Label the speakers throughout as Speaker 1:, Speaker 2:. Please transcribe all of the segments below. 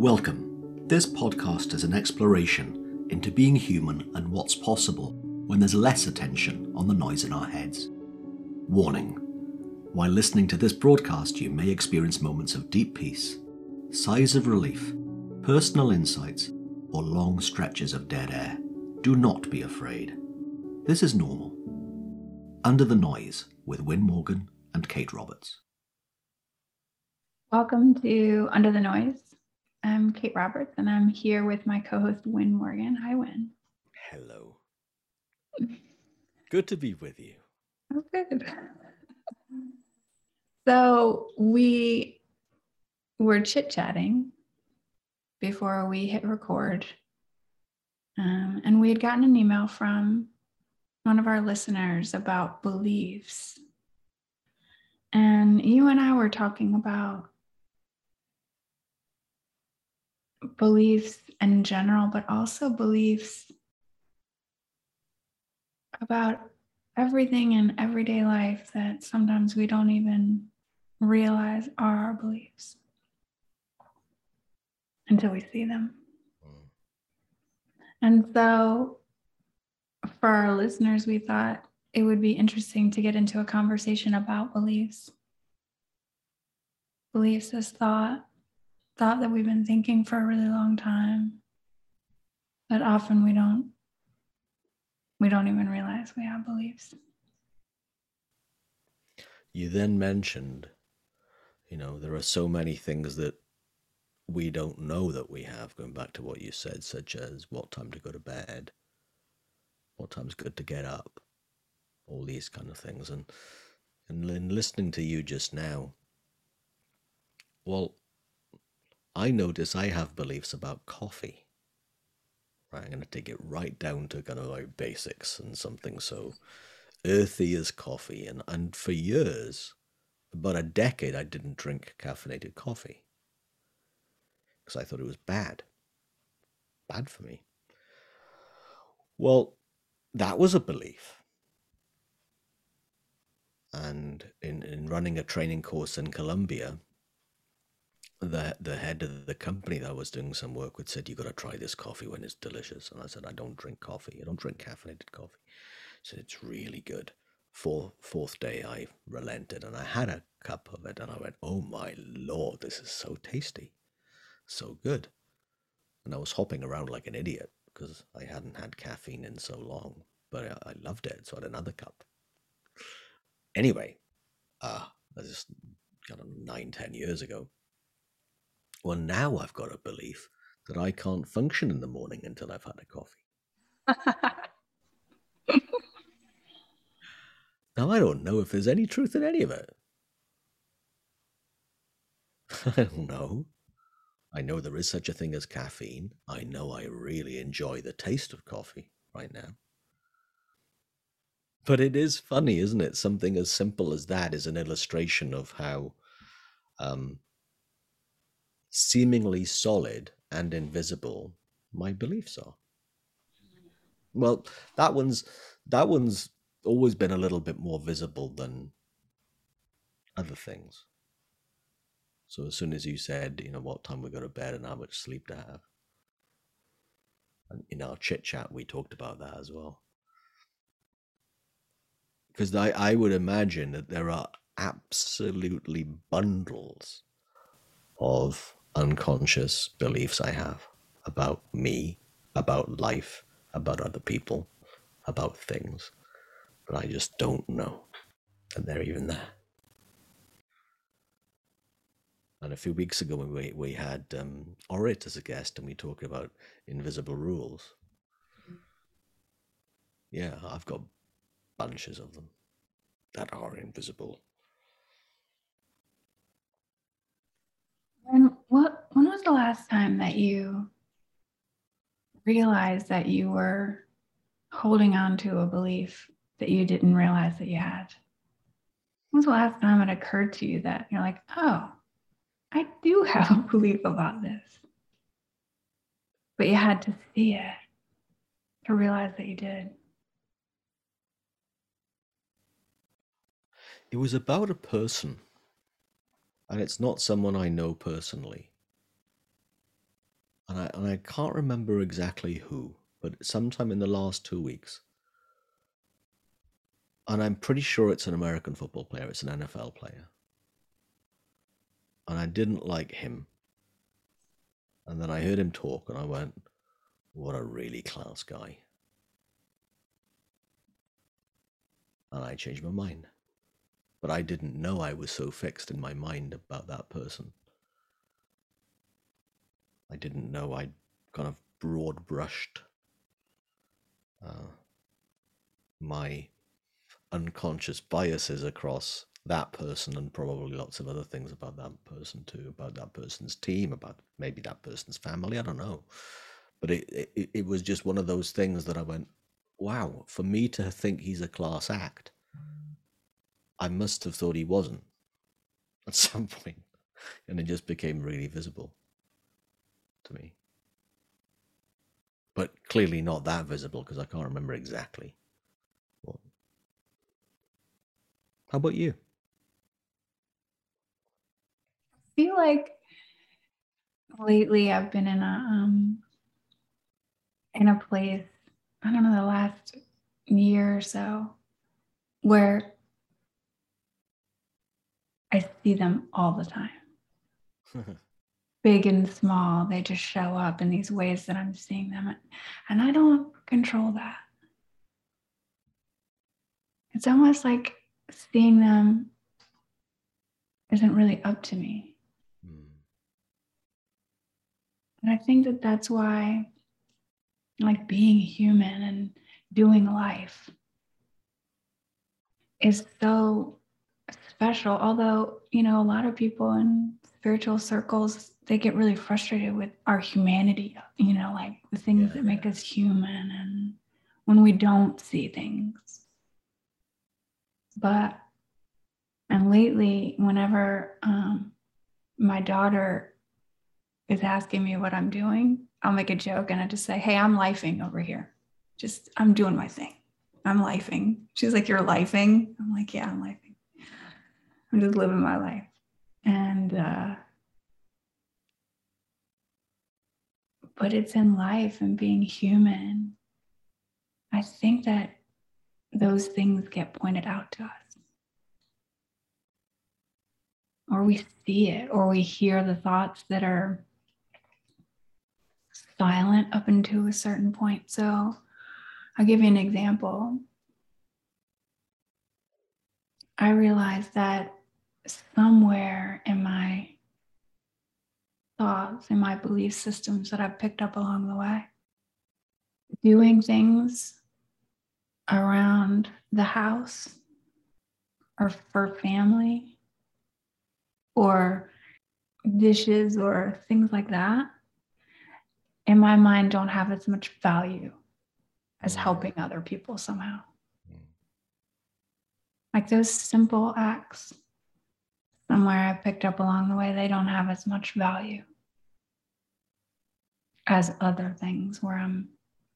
Speaker 1: Welcome. This podcast is an exploration into being human and what's possible when there's less attention on the noise in our heads. Warning While listening to this broadcast, you may experience moments of deep peace, sighs of relief, personal insights, or long stretches of dead air. Do not be afraid. This is normal. Under the Noise with Win Morgan and Kate Roberts.
Speaker 2: Welcome to Under the Noise. I'm Kate Roberts, and I'm here with my co host, Win Morgan. Hi, Win.
Speaker 1: Hello. Good to be with you.
Speaker 2: Oh, good. So, we were chit chatting before we hit record, um, and we had gotten an email from one of our listeners about beliefs. And you and I were talking about beliefs in general, but also beliefs about everything in everyday life that sometimes we don't even realize are our beliefs until we see them. Mm. And so, for our listeners, we thought it would be interesting to get into a conversation about beliefs. Beliefs as thought, thought that we've been thinking for a really long time. But often we don't we don't even realize we have beliefs.
Speaker 1: You then mentioned you know there are so many things that we don't know that we have going back to what you said such as what time to go to bed what time's good to get up all these kind of things. And and in listening to you just now well I notice I have beliefs about coffee. Right, I'm going to take it right down to kind of like basics and something so earthy as coffee. And, and for years, about a decade, I didn't drink caffeinated coffee because I thought it was bad. Bad for me. Well, that was a belief. And in, in running a training course in Colombia, the the head of the company that I was doing some work with said, "You've got to try this coffee when it's delicious." And I said, "I don't drink coffee. I don't drink caffeinated coffee." Said, "It's really good." Fourth fourth day, I relented and I had a cup of it, and I went, "Oh my lord, this is so tasty, so good." And I was hopping around like an idiot because I hadn't had caffeine in so long, but I, I loved it, so I had another cup. Anyway, uh, I just got nine, ten years ago well, now I've got a belief that I can't function in the morning until I've had a coffee. now, I don't know if there's any truth in any of it. I don't know. I know there is such a thing as caffeine. I know I really enjoy the taste of coffee right now. But it is funny, isn't it? Something as simple as that is an illustration of how um, seemingly solid and invisible my beliefs are. Well, that one's that one's always been a little bit more visible than other things. So as soon as you said, you know, what time we go to bed and how much sleep to have, and in our chit chat we talked about that as well. Because I, I would imagine that there are absolutely bundles of unconscious beliefs I have about me, about life, about other people, about things. But I just don't know. And they're even there. And a few weeks ago, we, we had um, Orit as a guest and we talked about invisible rules. Yeah, I've got bunches of them that are invisible.
Speaker 2: And what when was the last time that you realized that you were holding on to a belief that you didn't realize that you had? When was the last time it occurred to you that you're like, oh, I do have a belief about this? But you had to see it to realize that you did.
Speaker 1: It was about a person and it's not someone I know personally. And I and I can't remember exactly who, but sometime in the last two weeks, and I'm pretty sure it's an American football player. It's an NFL player, and I didn't like him. And then I heard him talk, and I went, "What a really class guy." And I changed my mind. But I didn't know I was so fixed in my mind about that person. I didn't know I'd kind of broad brushed uh, my unconscious biases across that person and probably lots of other things about that person too, about that person's team, about maybe that person's family. I don't know. But it, it, it was just one of those things that I went, wow, for me to think he's a class act, I must have thought he wasn't at some point, and it just became really visible to me. But clearly not that visible because I can't remember exactly what. How about you?
Speaker 2: I feel like lately I've been in a um in a place, I don't know, the last year or so where I see them all the time. Big and small, they just show up in these ways that I'm seeing them. And I don't control that. It's almost like seeing them isn't really up to me. Mm. And I think that that's why, like being human and doing life is so special. Although, you know, a lot of people in spiritual circles, they get really frustrated with our humanity, you know, like the things yeah, that make us human and when we don't see things. But, and lately, whenever um, my daughter is asking me what I'm doing, I'll make a joke and I just say, Hey, I'm lifing over here. Just, I'm doing my thing. I'm lifing. She's like, You're lifing? I'm like, Yeah, I'm lifing. I'm just living my life. And, uh, but it's in life and being human. I think that those things get pointed out to us. Or we see it, or we hear the thoughts that are silent up until a certain point. So I'll give you an example. I realized that somewhere in my thoughts, and my belief systems that I've picked up along the way. Doing things around the house or for family or dishes or things like that, in my mind, don't have as much value as mm. helping other people somehow. Mm. Like those simple acts somewhere I picked up along the way, they don't have as much value as other things where I'm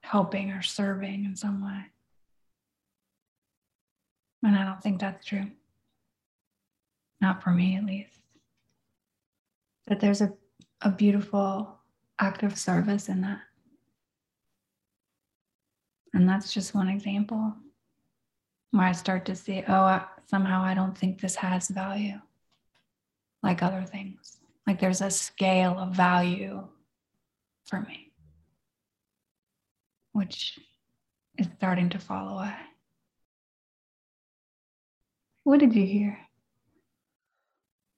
Speaker 2: helping or serving in some way. And I don't think that's true. Not for me, at least. That there's a, a beautiful act of service in that. And that's just one example where I start to see, oh, somehow I don't think this has value like other things. Like there's a scale of value for me, which is starting to fall away. What did you hear?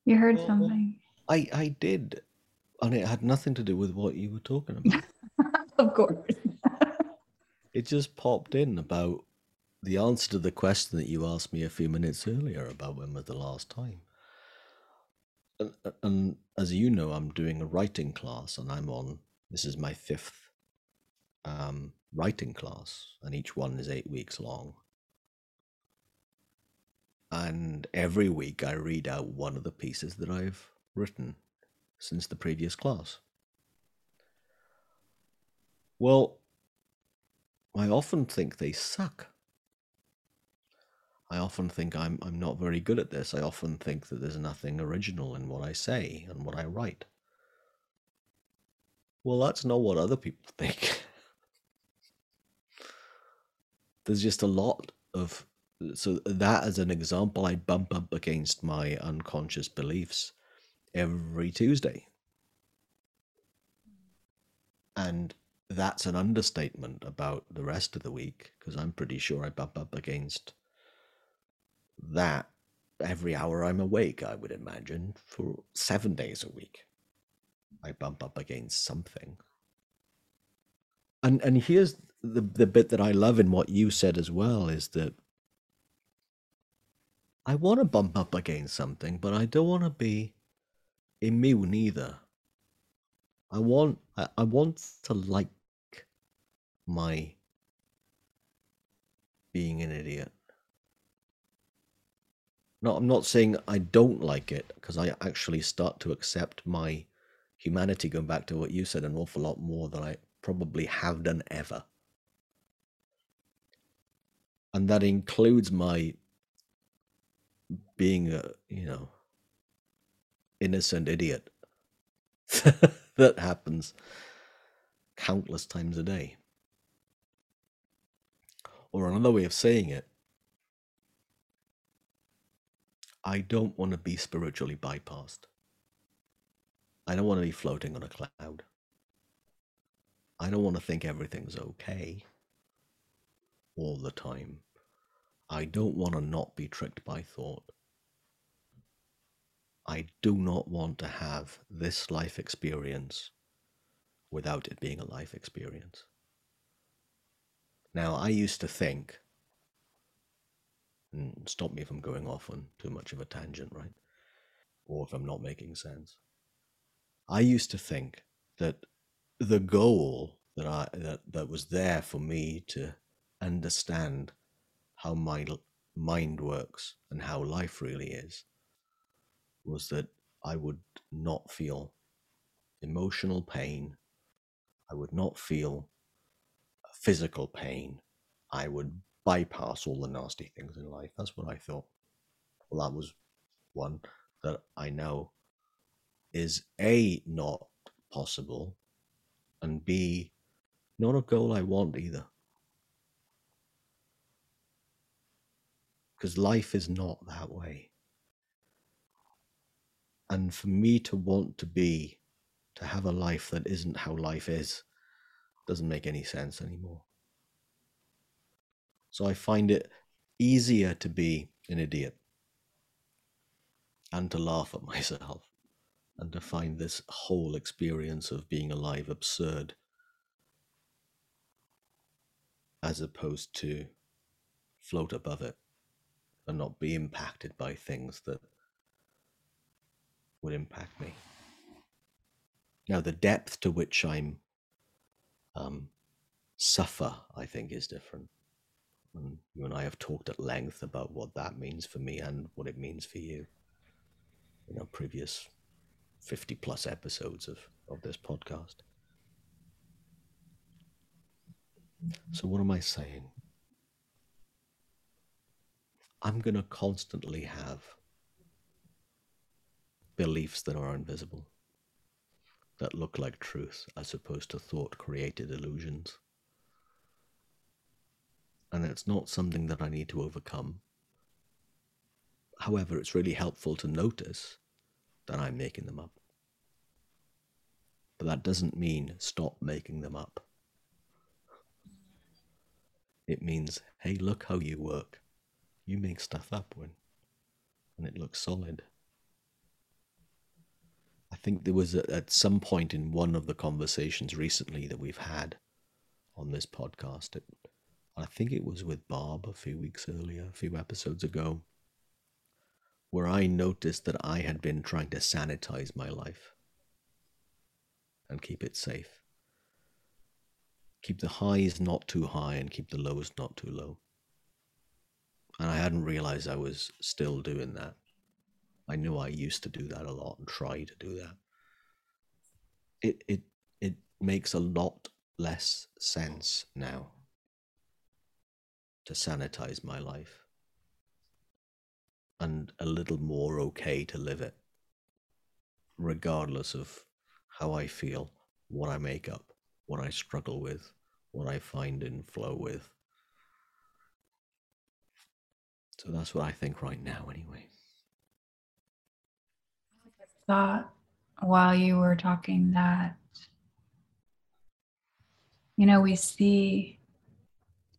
Speaker 2: You heard well, something.
Speaker 1: I, I did. And it had nothing to do with what you were talking about.
Speaker 2: of course.
Speaker 1: it just popped in about the answer to the question that you asked me a few minutes earlier about when was the last time and, and as you know, I'm doing a writing class, and I'm on. This is my fifth um, writing class, and each one is eight weeks long. And every week, I read out one of the pieces that I've written since the previous class. Well, I often think they suck. I often think I'm I'm not very good at this. I often think that there's nothing original in what I say and what I write. Well, that's not what other people think. There's just a lot of so that as an example, I bump up against my unconscious beliefs every Tuesday. And that's an understatement about the rest of the week because I'm pretty sure I bump up against that every hour I'm awake, I would imagine, for seven days a week. I bump up against something. And and here's the the bit that I love in what you said as well is that I want to bump up against something, but I don't want to be immune either. I want I, I want to like my being an idiot. No, I'm not saying I don't like it because I actually start to accept my humanity, going back to what you said, an awful lot more than I probably have done ever. And that includes my being a, you know, innocent idiot. that happens countless times a day. Or another way of saying it, I don't want to be spiritually bypassed. I don't want to be floating on a cloud. I don't want to think everything's okay all the time. I don't want to not be tricked by thought. I do not want to have this life experience without it being a life experience. Now, I used to think, and stop me I'm going off on too much of a tangent, right? Or if I'm not making sense. I used to think that the goal that I that, that was there for me to understand how my mind works and how life really is was that I would not feel emotional pain. I would not feel physical pain. I would bypass all the nasty things in life. That's what I thought. Well, that was one that I know is A, not possible, and B, not a goal I want either. Because life is not that way. And for me to want to be, to have a life that isn't how life is, doesn't make any sense anymore. So I find it easier to be an idiot and to laugh at myself and to find this whole experience of being alive absurd as opposed to float above it and not be impacted by things that would impact me. Now, the depth to which I'm um, suffer, I think, is different. And you and I have talked at length about what that means for me and what it means for you in our previous 50 plus episodes of, of this podcast. So, what am I saying? I'm going to constantly have beliefs that are invisible, that look like truth as opposed to thought created illusions. And it's not something that I need to overcome. However, it's really helpful to notice that I'm making them up. But that doesn't mean stop making them up. It means, hey, look how you work. You make stuff up when, and it looks solid. I think there was a, at some point in one of the conversations recently that we've had on this podcast. It, I think it was with Bob a few weeks earlier, a few episodes ago, where I noticed that I had been trying to sanitize my life and keep it safe. Keep the highs not too high and keep the lows not too low. And I hadn't realized I was still doing that. I knew I used to do that a lot and try to do that. It it it makes a lot less sense now to sanitize my life and a little more okay to live it, regardless of how I feel what I make up, what I struggle with, what I find in flow with. So that's what I think right now, anyway.
Speaker 2: I thought while you were talking that, you know, we see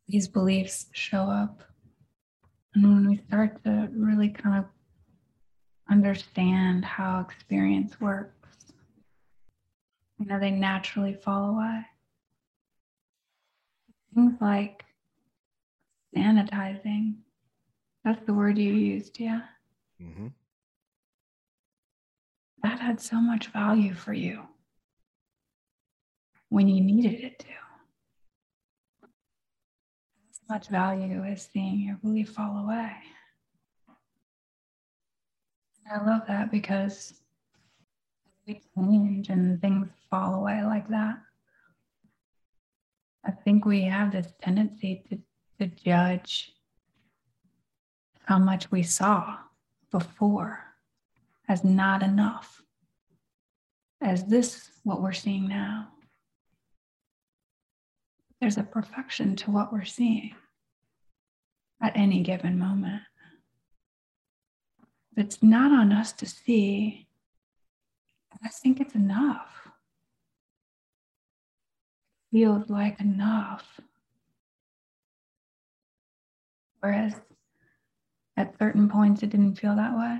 Speaker 2: these beliefs show up. And when we start to really kind of understand how experience works, you know, they naturally fall away. Things like sanitizing. That's the word you used, yeah?
Speaker 1: Mm-hmm.
Speaker 2: That had so much value for you when you needed it to. As much value as seeing your belief fall away. And I love that because we change and things fall away like that. I think we have this tendency to, to judge how much we saw before as not enough, as this what we're seeing now. There's a perfection to what we're seeing at any given moment. It's not on us to see. I think it's enough feels like enough. Whereas at certain points, it didn't feel that way.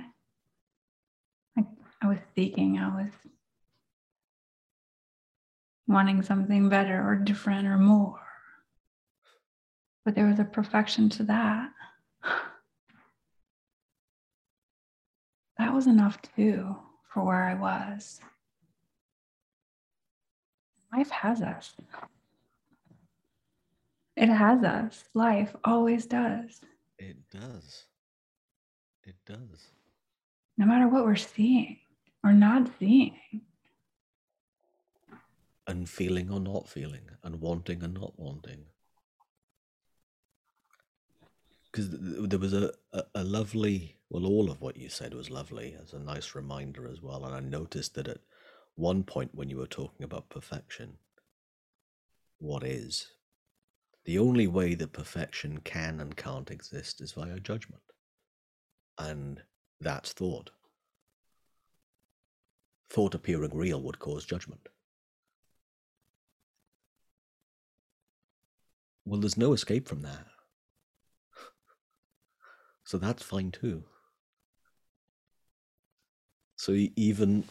Speaker 2: Like I was seeking, I was wanting something better or different or more. But there was a perfection to that. That was enough too for where I was. Life has us. It has us. Life always does.
Speaker 1: It does. It does.
Speaker 2: No matter what we're seeing or not seeing.
Speaker 1: And feeling or not feeling, and wanting and not wanting. Because there was a, a, a lovely, well, all of what you said was lovely as a nice reminder as well. And I noticed that at one point when you were talking about perfection, what is, the only way that perfection can and can't exist is via judgment. And that's thought. Thought appearing real would cause judgment. Well, there's no escape from that. So that's fine too. So even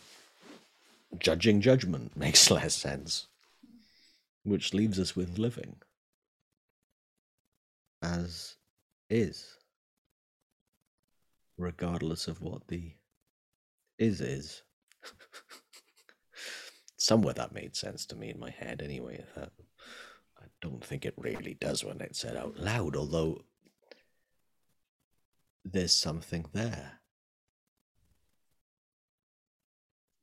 Speaker 1: judging judgment makes less sense, which leaves us with living as is, regardless of what the is is. Somewhere that made sense to me in my head anyway. I don't think it really does when it's said out loud, although there's something there.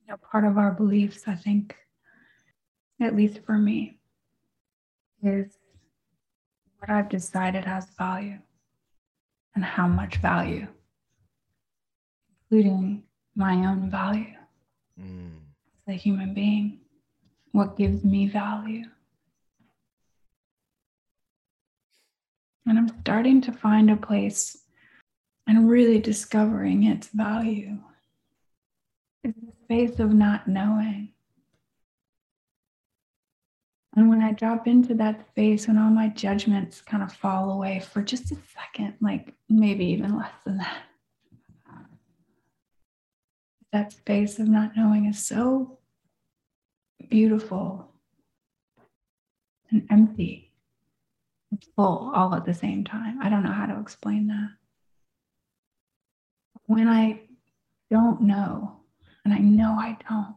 Speaker 2: You know, part of our beliefs, I think, at least for me, is what I've decided has value and how much value, including my own value
Speaker 1: mm.
Speaker 2: as a human being, what gives me value. And I'm starting to find a place and really discovering its value. Space of not knowing. And when I drop into that space, when all my judgments kind of fall away for just a second, like maybe even less than that, that space of not knowing is so beautiful and empty full all at the same time. I don't know how to explain that when I don't know, and I know I don't,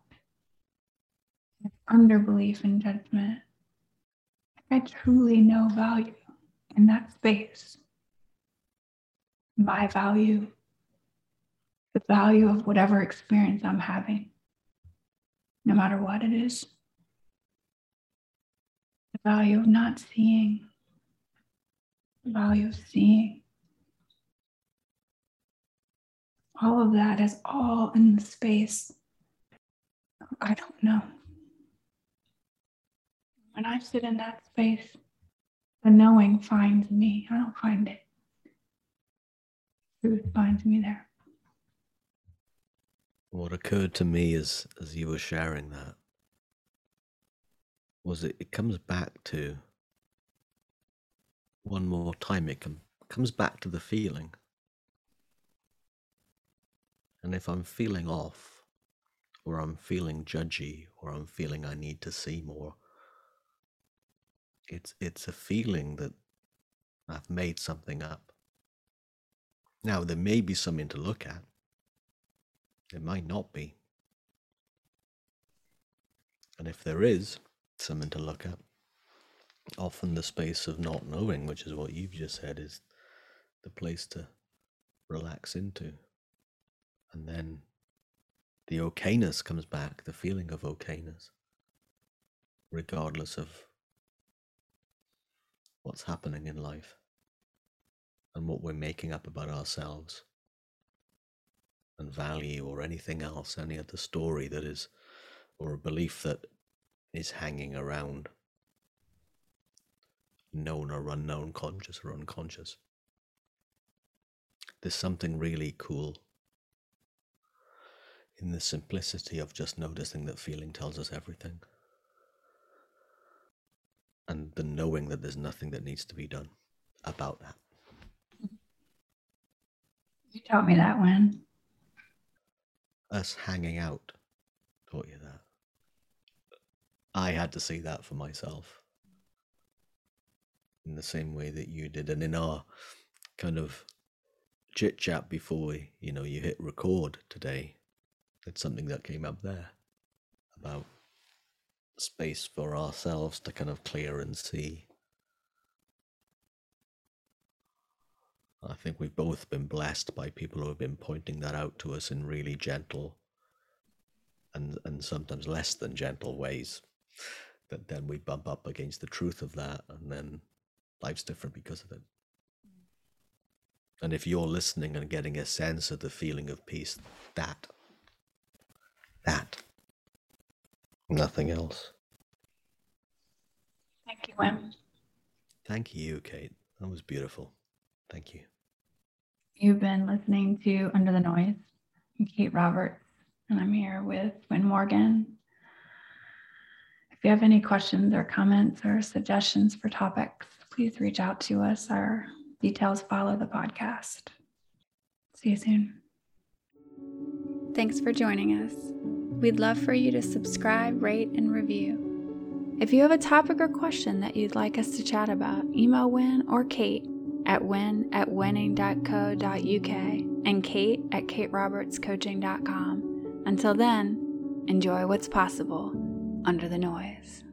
Speaker 2: it's under belief and judgment, I truly know value in that space. My value, the value of whatever experience I'm having, no matter what it is. The value of not seeing, the value of seeing all of that is all in the space. I don't know. when I sit in that space, the knowing finds me. I don't find it. Truth finds me there.
Speaker 1: What occurred to me as as you were sharing that was it, it comes back to one more time it com- comes back to the feeling. And if I'm feeling off, or I'm feeling judgy, or I'm feeling I need to see more, it's it's a feeling that I've made something up. Now there may be something to look at. It might not be. And if there is something to look at, often the space of not knowing, which is what you've just said, is the place to relax into. And then the okayness comes back, the feeling of okayness, regardless of what's happening in life and what we're making up about ourselves and value or anything else, any other story that is, or a belief that is hanging around, known or unknown, conscious or unconscious. There's something really cool in the simplicity of just noticing that feeling tells us everything. And the knowing that there's nothing that needs to be done about that.
Speaker 2: You taught me that when?
Speaker 1: Us hanging out taught you that. I had to see that for myself in the same way that you did. And in our kind of chit chat before we, you know you hit record today, it's something that came up there about space for ourselves to kind of clear and see. I think we've both been blessed by people who have been pointing that out to us in really gentle and and sometimes less than gentle ways. That then we bump up against the truth of that, and then life's different because of it. And if you're listening and getting a sense of the feeling of peace, that, that, nothing else.
Speaker 2: Thank you, Win.
Speaker 1: Thank you, Kate. That was beautiful. Thank you.
Speaker 2: You've been listening to Under the Noise. I'm Kate Roberts, and I'm here with Win Morgan. If you have any questions or comments or suggestions for topics, please reach out to us. Our details follow the podcast. See you soon.
Speaker 3: Thanks for joining us. We'd love for you to subscribe, rate, and review. If you have a topic or question that you'd like us to chat about, email Win or Kate at win at winning.co.uk and Kate at katerobertscoaching.com. Until then, enjoy what's possible under the noise.